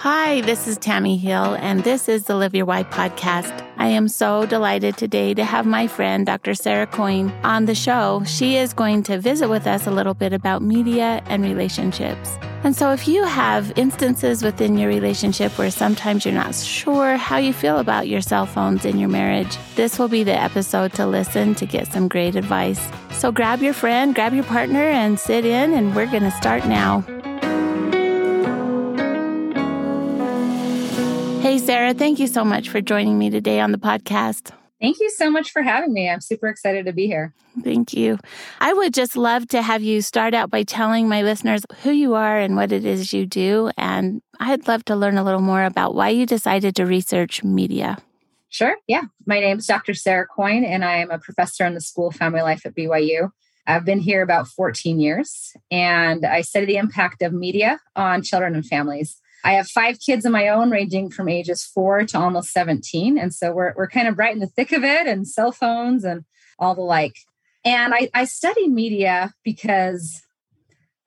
Hi, this is Tammy Hill, and this is the Live Your Why podcast. I am so delighted today to have my friend, Dr. Sarah Coyne, on the show. She is going to visit with us a little bit about media and relationships. And so, if you have instances within your relationship where sometimes you're not sure how you feel about your cell phones in your marriage, this will be the episode to listen to get some great advice. So, grab your friend, grab your partner, and sit in, and we're going to start now. Hey, Sarah, thank you so much for joining me today on the podcast. Thank you so much for having me. I'm super excited to be here. Thank you. I would just love to have you start out by telling my listeners who you are and what it is you do. And I'd love to learn a little more about why you decided to research media. Sure. Yeah. My name is Dr. Sarah Coyne, and I am a professor in the School of Family Life at BYU. I've been here about 14 years, and I study the impact of media on children and families. I have five kids of my own, ranging from ages four to almost 17. And so we're, we're kind of right in the thick of it and cell phones and all the like. And I, I study media because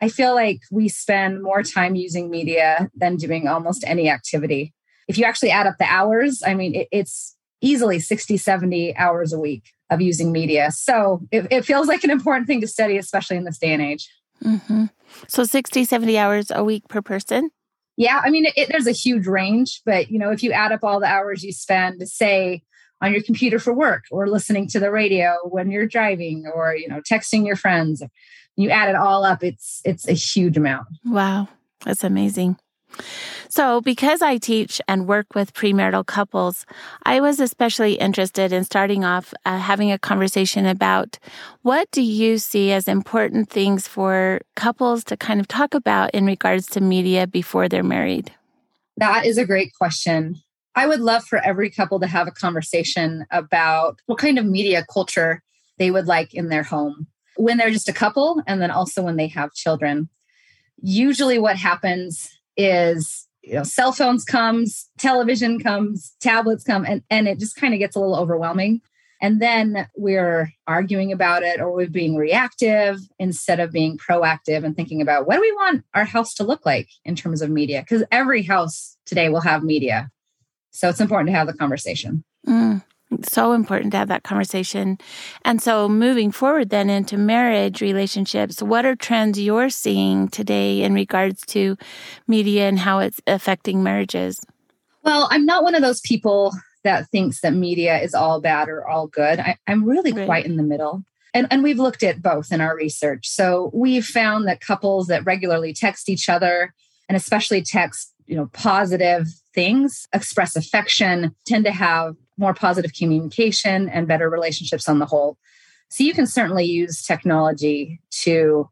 I feel like we spend more time using media than doing almost any activity. If you actually add up the hours, I mean, it, it's easily 60, 70 hours a week of using media. So it, it, feels like an important thing to study, especially in this day and age. Mm-hmm. So 60, 70 hours a week per person? Yeah, I mean, it, there's a huge range, but you know, if you add up all the hours you spend, say, on your computer for work, or listening to the radio when you're driving, or you know, texting your friends, you add it all up, it's it's a huge amount. Wow, that's amazing. So, because I teach and work with premarital couples, I was especially interested in starting off uh, having a conversation about what do you see as important things for couples to kind of talk about in regards to media before they're married? That is a great question. I would love for every couple to have a conversation about what kind of media culture they would like in their home when they're just a couple and then also when they have children. Usually, what happens is you know cell phones comes television comes tablets come and, and it just kind of gets a little overwhelming. And then we're arguing about it or we're being reactive instead of being proactive and thinking about what do we want our house to look like in terms of media? Because every house today will have media. So it's important to have the conversation. Mm so important to have that conversation. And so, moving forward then into marriage relationships, what are trends you're seeing today in regards to media and how it's affecting marriages? Well, I'm not one of those people that thinks that media is all bad or all good. I, am really right. quite in the middle. And, and we've looked at both in our research. So we've found that couples that regularly text each other and especially text, you know, positive things, express affection, tend to have more positive communication and better relationships on the whole. So you can certainly use technology to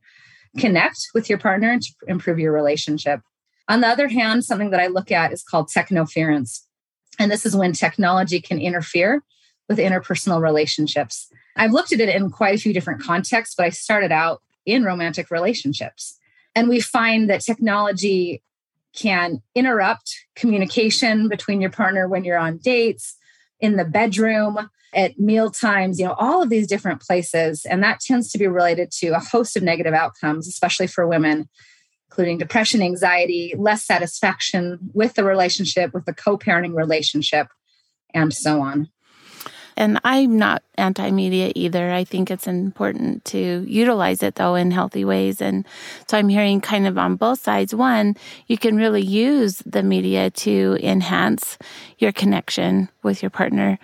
connect with your partner and to improve your relationship. On the other hand, something that I look at is called technoference. And this is when technology can interfere with interpersonal relationships. I've looked at it in quite a few different contexts, but I started out in romantic relationships. And we find that technology can interrupt communication between your partner when you're on dates, in the bedroom, at meal times, you know, all of these different places. And that tends to be related to a host of negative outcomes, especially for women, including depression, anxiety, less satisfaction with the relationship, with the co parenting relationship, and so on. And I'm not anti media either. I think it's important to utilize it though in healthy ways. And so I'm hearing kind of on both sides. One, you can really use the media to enhance your connection with your partner.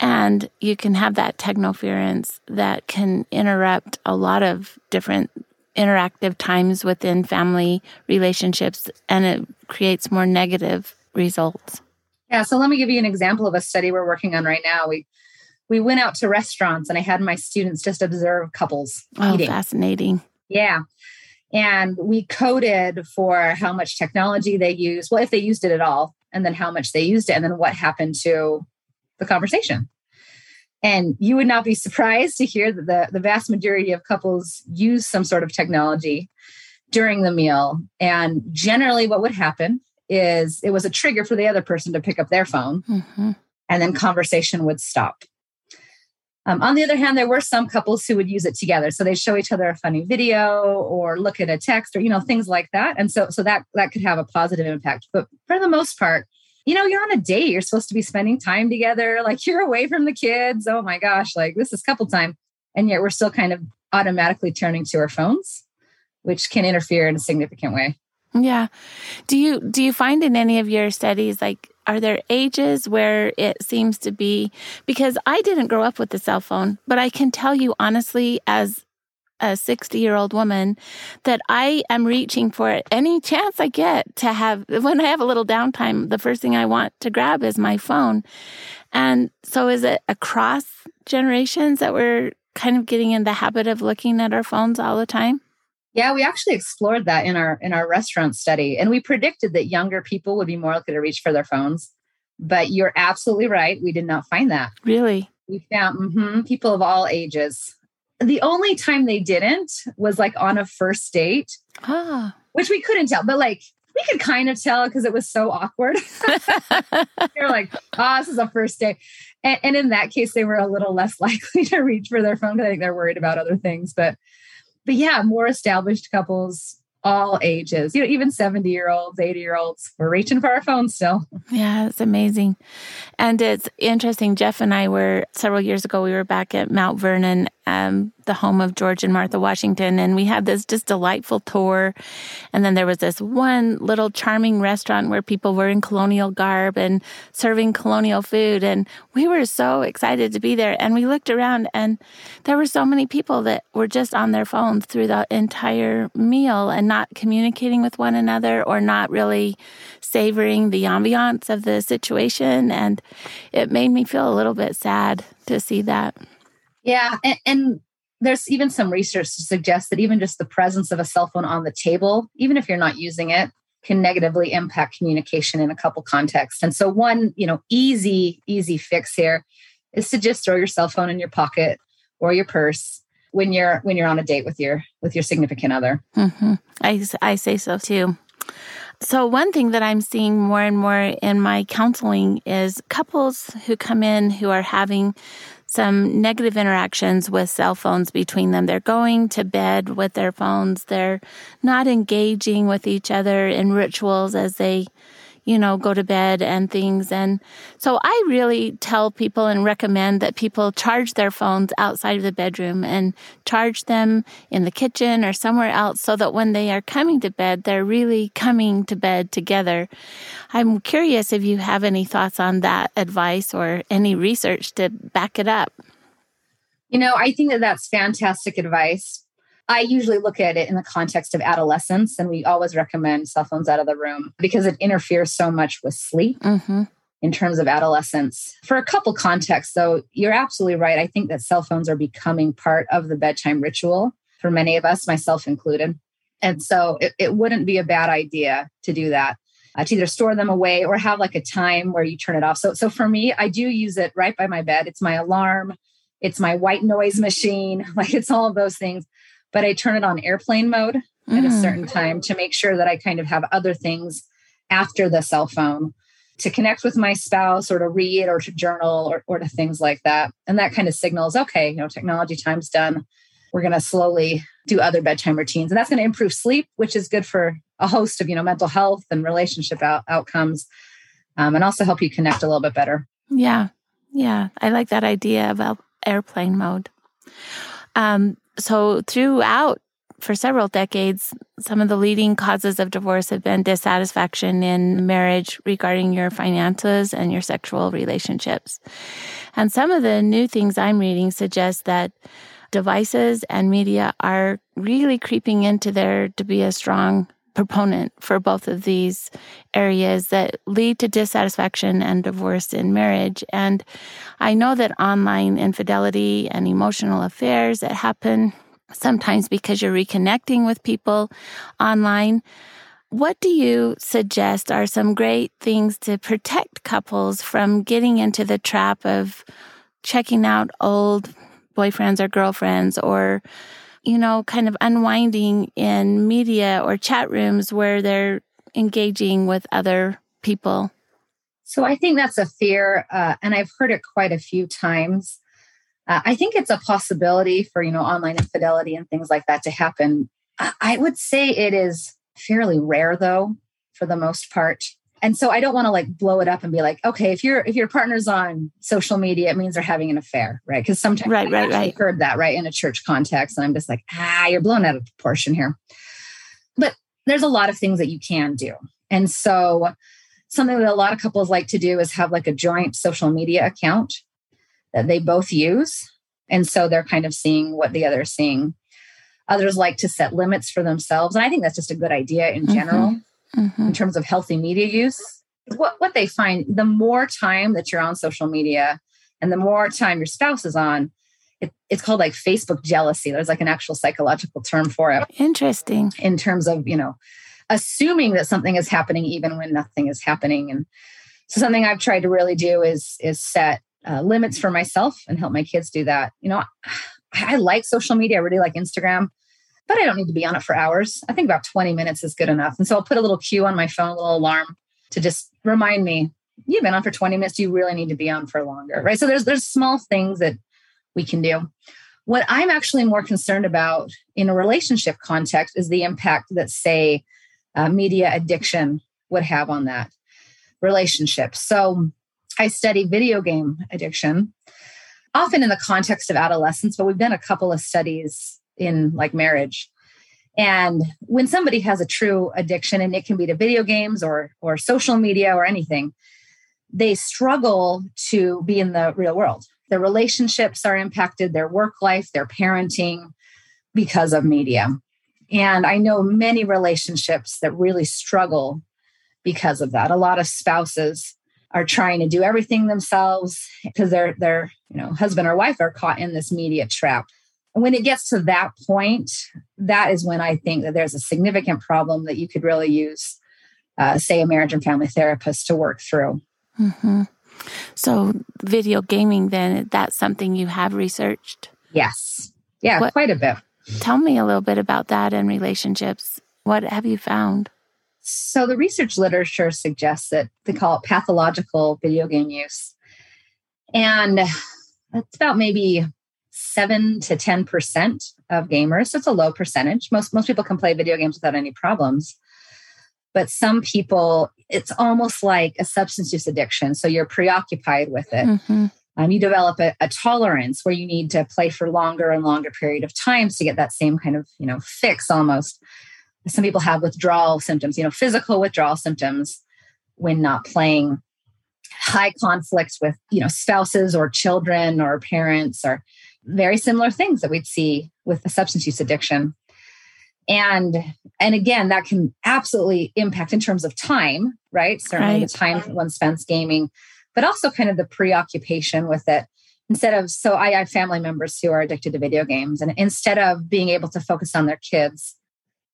And you can have that technoference that can interrupt a lot of different interactive times within family relationships and it creates more negative results. Yeah, so let me give you an example of a study we're working on right now. We we went out to restaurants and I had my students just observe couples oh, eating. Fascinating. Yeah. And we coded for how much technology they use, well, if they used it at all, and then how much they used it, and then what happened to the conversation. And you would not be surprised to hear that the, the vast majority of couples use some sort of technology during the meal. And generally, what would happen is it was a trigger for the other person to pick up their phone, mm-hmm. and then conversation would stop. Um, on the other hand, there were some couples who would use it together. So they show each other a funny video or look at a text or, you know, things like that. And so, so that, that could have a positive impact. But for the most part, you know, you're on a date. You're supposed to be spending time together. Like you're away from the kids. Oh my gosh, like this is couple time. And yet we're still kind of automatically turning to our phones, which can interfere in a significant way. Yeah. Do you do you find in any of your studies like are there ages where it seems to be because I didn't grow up with the cell phone, but I can tell you honestly as a 60 year old woman that I am reaching for it any chance I get to have when I have a little downtime the first thing I want to grab is my phone. And so is it across generations that we're kind of getting in the habit of looking at our phones all the time? Yeah, we actually explored that in our in our restaurant study and we predicted that younger people would be more likely to reach for their phones. But you're absolutely right, we did not find that. Really? We found mm-hmm, people of all ages. The only time they didn't was like on a first date. Ah. Which we couldn't tell, but like we could kind of tell because it was so awkward. You're like, oh, this is a first date. And, and, in that case, they were a little less likely to reach for their phone because I think they're worried about other things. But but yeah, more established couples, all ages, you know, even 70 year olds, 80 year olds, we're reaching for our phones still. Yeah, it's amazing. And it's interesting. Jeff and I were several years ago, we were back at Mount Vernon um, the home of George and Martha Washington. And we had this just delightful tour. And then there was this one little charming restaurant where people were in colonial garb and serving colonial food. And we were so excited to be there. And we looked around and there were so many people that were just on their phones through the entire meal and not communicating with one another or not really savoring the ambiance of the situation. And it made me feel a little bit sad to see that. Yeah. And, and, there's even some research to suggest that even just the presence of a cell phone on the table, even if you're not using it, can negatively impact communication in a couple contexts. And so one, you know, easy, easy fix here is to just throw your cell phone in your pocket or your purse when you're when you're on a date with your with your significant other. Mm-hmm. I I say so too. So, one thing that I'm seeing more and more in my counseling is couples who come in who are having some negative interactions with cell phones between them. They're going to bed with their phones. They're not engaging with each other in rituals as they you know, go to bed and things. And so I really tell people and recommend that people charge their phones outside of the bedroom and charge them in the kitchen or somewhere else so that when they are coming to bed, they're really coming to bed together. I'm curious if you have any thoughts on that advice or any research to back it up. You know, I think that that's fantastic advice I usually look at it in the context of adolescence, and we always recommend cell phones out of the room because it interferes so much with sleep. Mm-hmm. In terms of adolescence. For a couple contexts, though, you're absolutely right. I think that cell phones are becoming part of the bedtime ritual for many of us, myself included. And so it, it wouldn't be a bad idea to do that. Uh, to either store them away or have like a time where you turn it off. So, so for me, I do use it right by my bed. It's my alarm, it's my white noise machine, like it's all of those things but I turn it on airplane mode mm. at a mm. certain time to make sure that I kind of have other things after the cell phone to connect with my spouse or to read or to journal or, or to things like that. And that kind of signals, okay, you know, technology time's done. We're going to slowly do other bedtime routines. And that's going to improve sleep, which is good for a host of, you know, mental health and relationship out- outcomes um, and also help you connect a little bit better. Yeah. Yeah. I like that idea about airplane mode. Um, so throughout for several decades, some of the leading causes of divorce have been dissatisfaction in marriage regarding your finances and your sexual relationships. And some of the new things I'm reading suggest that devices and media are really creeping into there to be a strong proponent for both of these areas that lead to dissatisfaction and divorce in marriage. And I know that online infidelity and emotional affairs that happen sometimes because you're reconnecting with people online. What do you suggest are some great things to protect couples from getting into the trap of checking out old boyfriends or girlfriends or you know, kind of unwinding in media or chat rooms where they're engaging with other people? So I think that's a fear, uh, and I've heard it quite a few times. Uh, I think it's a possibility for, you know, online infidelity and things like that to happen. I would say it is fairly rare though, for the most part. And so I don't want to like blow it up and be like, okay, if your if your partner's on social media, it means they're having an affair, right? Because sometimes right, right, right. heard that right in a church context, and I'm just like, ah, you're blown out of proportion here. But there's a lot of things that you can do, and so something that a lot of couples like to do is have like a joint social media account that they both use, and so they're kind of seeing what the other is seeing. Others like to set limits for themselves, and I think that's just a good idea in general. Mm-hmm mm-hmm. in terms of healthy media use. What, what they find the more time that you're on social media and the more time your spouse is on, it, it's called like Facebook jealousy. There's like an actual psychological term for it. Interesting. In terms of, you know, assuming that something is happening even when nothing is happening. And so something I've tried to really do is is set uh, limits for myself and help my kids do that. You know, I like social media. I really like Instagram but I don't need to be on it for hours. I think about 20 minutes is good enough. And so I'll put a little cue on my phone, a little alarm to just remind me, you've been on for 20 minutes. Do You really need to be on for longer. Right. So there's there's small things that we can do. What I'm actually more concerned about in a relationship context is the impact that, say, uh, media addiction would have on that relationship. So I study video game addiction, often in the context of adolescence, but we've done a couple of studies in like marriage. And when somebody has a true addiction, and it can be to video games or or social media or anything, they struggle to be in the real world. Their relationships are impacted, their work life, their parenting because of media. And I know many relationships that really struggle because of that. A lot of spouses are trying to do everything themselves because their their you know husband or wife are caught in this media trap when it gets to that point, that is when I think that there's a significant problem that you could really use, uh, say, a marriage and family therapist to work through. Mm-hmm. So, video gaming, then, that's something you have researched? Yes. Yeah, what, quite a bit. Tell me a little bit about that and relationships. What have you found? So, the research literature suggests that they call it pathological video game use. And it's about maybe seven to 10% of gamers. So it's a low percentage. Most, most people can play video games without any problems. But some people, it's almost like a substance use addiction. So you're preoccupied with it. Mm-hmm. Um, you develop a, a, tolerance where you need to play for longer and longer period of times to get that same kind of, you know, fix almost. Some people have withdrawal symptoms, you know, physical withdrawal symptoms when not playing high conflicts with you know spouses or children or parents or very similar things that we'd see with a substance use addiction. And and again that can absolutely impact in terms of time right? Certainly right. the time one spends gaming but also kind of the preoccupation with it. Instead of so I have family members who are addicted to video games and instead of being able to focus on their kids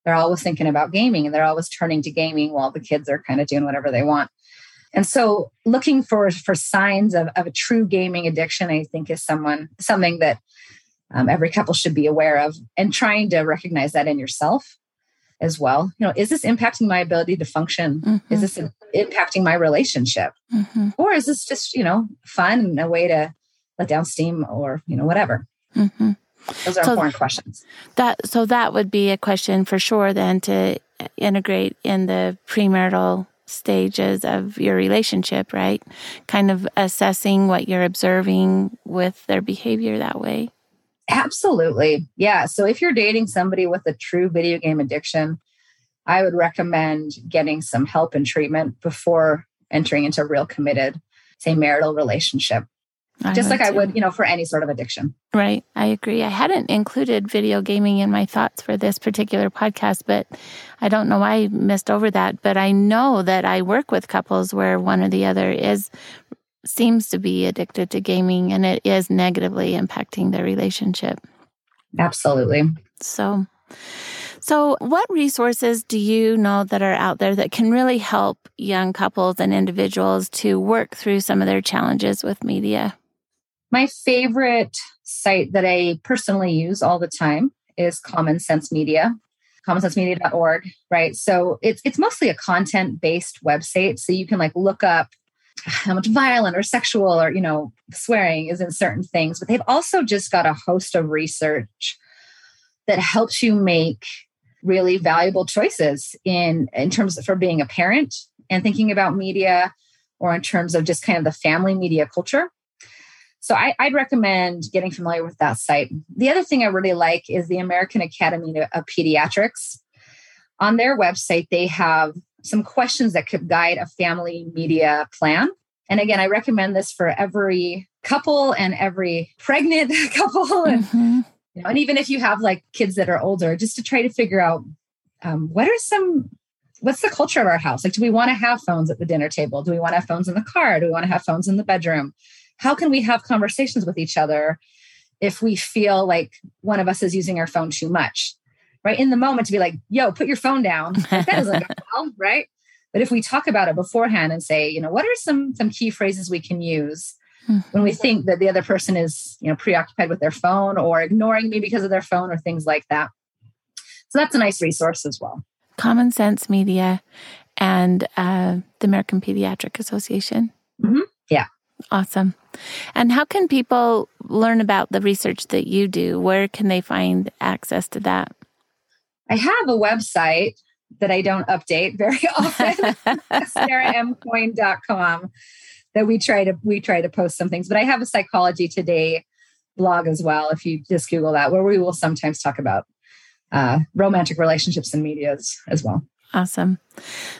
they're always thinking about gaming and they're always turning to gaming while the kids are kind of doing whatever they want and so looking for for signs of, of a true gaming addiction, I think is someone something that um, every couple should be aware of and trying to recognize that in yourself as well. You know, is this impacting my ability to function? Mm-hmm. Is this impacting my relationship? Mm-hmm. Or is this just, you know, fun and a way to let down steam or, you know, whatever? Mm-hmm. Those are so important questions. That so that would be a question for sure then to integrate in the premarital stages of your relationship, right? Kind of assessing what you're observing with their behavior that way. Absolutely. Yeah. So if you're dating somebody with a true video game addiction, I would recommend getting some help and treatment before entering into a real committed, say, marital relationship. I just like I would, you know, for any sort of addiction. Right. I agree. I hadn't included video gaming in my thoughts for this particular podcast, but I don't know why I missed over that. But I know that I work with couples where one or the other is seems to be addicted to gaming and it is negatively impacting their relationship. Absolutely. So so, what resources do you know that are out there that can really help young couples and individuals to work through some of their challenges with media? My favorite site that I personally use all the time is Common Sense Media, commonsensemedia.org, right? So it's it's mostly a content-based website. So you can like look up how much violent or sexual or you know swearing is in certain things but they've also just got a host of research that helps you make really valuable choices in in terms of for being a parent and thinking about media or in terms of just kind of the family media culture so I, would recommend getting familiar with that site the other thing i really like is the american academy of pediatrics on their website they have some questions that could guide a family media plan and again i recommend this for every couple and every pregnant couple and mm-hmm you know, and even if you have like kids that are older, just to try to figure out um, what are some what's the culture of our house? Like, do we want to have phones at the dinner table? Do we want to have phones in the car? Do we want to have phones in the bedroom? How can we have conversations with each other if we feel like one of us is using our phone too much? Right in the moment to be like, yo, put your phone down. that doesn't go well, right? But if we talk about it beforehand and say, you know, what are some some key phrases we can use mm-hmm. when we think that the other person is you know preoccupied with their phone or ignoring me because of their phone or things like that so that's a nice resource as well common sense media and uh, the american pediatric association mm-hmm. yeah awesome and how can people learn about the research that you do where can they find access to that i have a website that I don't update very often, sarahmcoyne.com that we try to we try to post some things. But I have a psychology today blog as well. If you just Google that, where we will sometimes talk about uh, romantic relationships and medias as well. Awesome.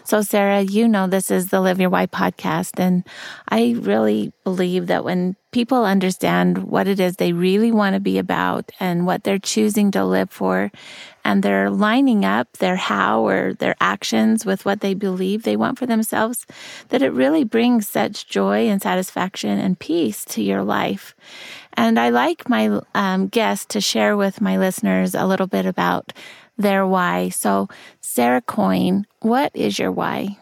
So, Sarah, you know this is the Live Your Why podcast. And I really believe that when people understand what it is they really want to be about and what they're choosing to live for, and they're lining up their how or their actions with what they believe they want for themselves, that it really brings such joy and satisfaction and peace to your life. And I like my um, guests to share with my listeners a little bit about their why. So, Sarah Coyne, what is your why?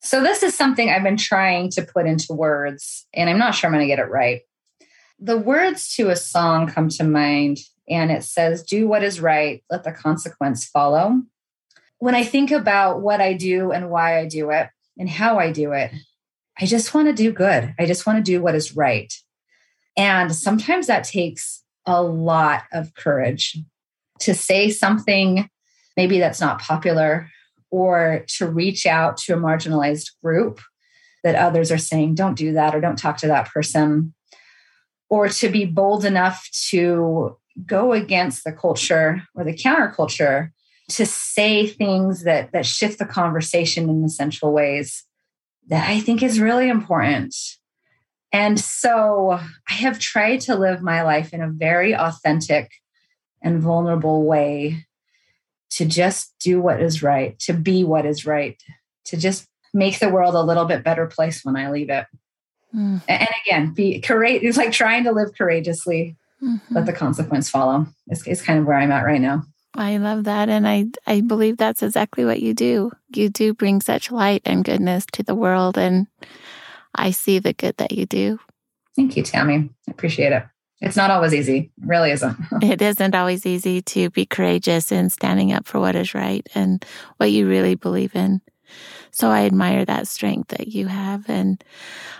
So, this is something I've been trying to put into words, and I'm not sure I'm going to get it right. The words to a song come to mind, and it says, Do what is right, let the consequence follow. When I think about what I do and why I do it and how I do it, I just want to do good. I just want to do what is right. And sometimes that takes a lot of courage to say something maybe that's not popular or to reach out to a marginalized group that others are saying, don't do that or don't talk to that person, or to be bold enough to go against the culture or the counterculture to say things that that shift the conversation in essential ways that I think is really important. And so I have tried to live my life in a very authentic and vulnerable way to just do what is right, to be what is right, to just make the world a little bit better place when I leave it. Mm. And again, be courageous. It's like trying to live courageously, mm-hmm. let the consequence follow. It's, it's kind of where I'm at right now. I love that. And I, I believe that's exactly what you do. You do bring such light and goodness to the world. And I see the good that you do. Thank you, Tammy. I appreciate it. It's not always easy. It really isn't. it isn't always easy to be courageous in standing up for what is right and what you really believe in. So I admire that strength that you have. And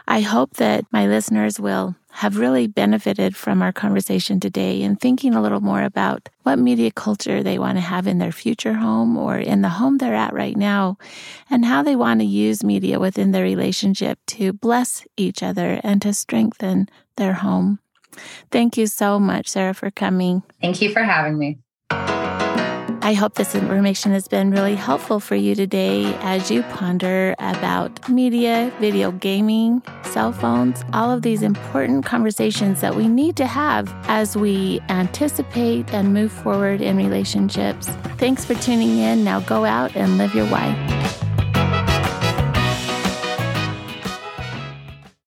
I hope that my listeners will have really benefited from our conversation today and thinking a little more about what media culture they want to have in their future home or in the home they're at right now and how they want to use media within their relationship to bless each other and to strengthen their home. Thank you so much, Sarah, for coming. Thank you for having me. I hope this information has been really helpful for you today as you ponder about media, video gaming, cell phones, all of these important conversations that we need to have as we anticipate and move forward in relationships. Thanks for tuning in. Now go out and live your why.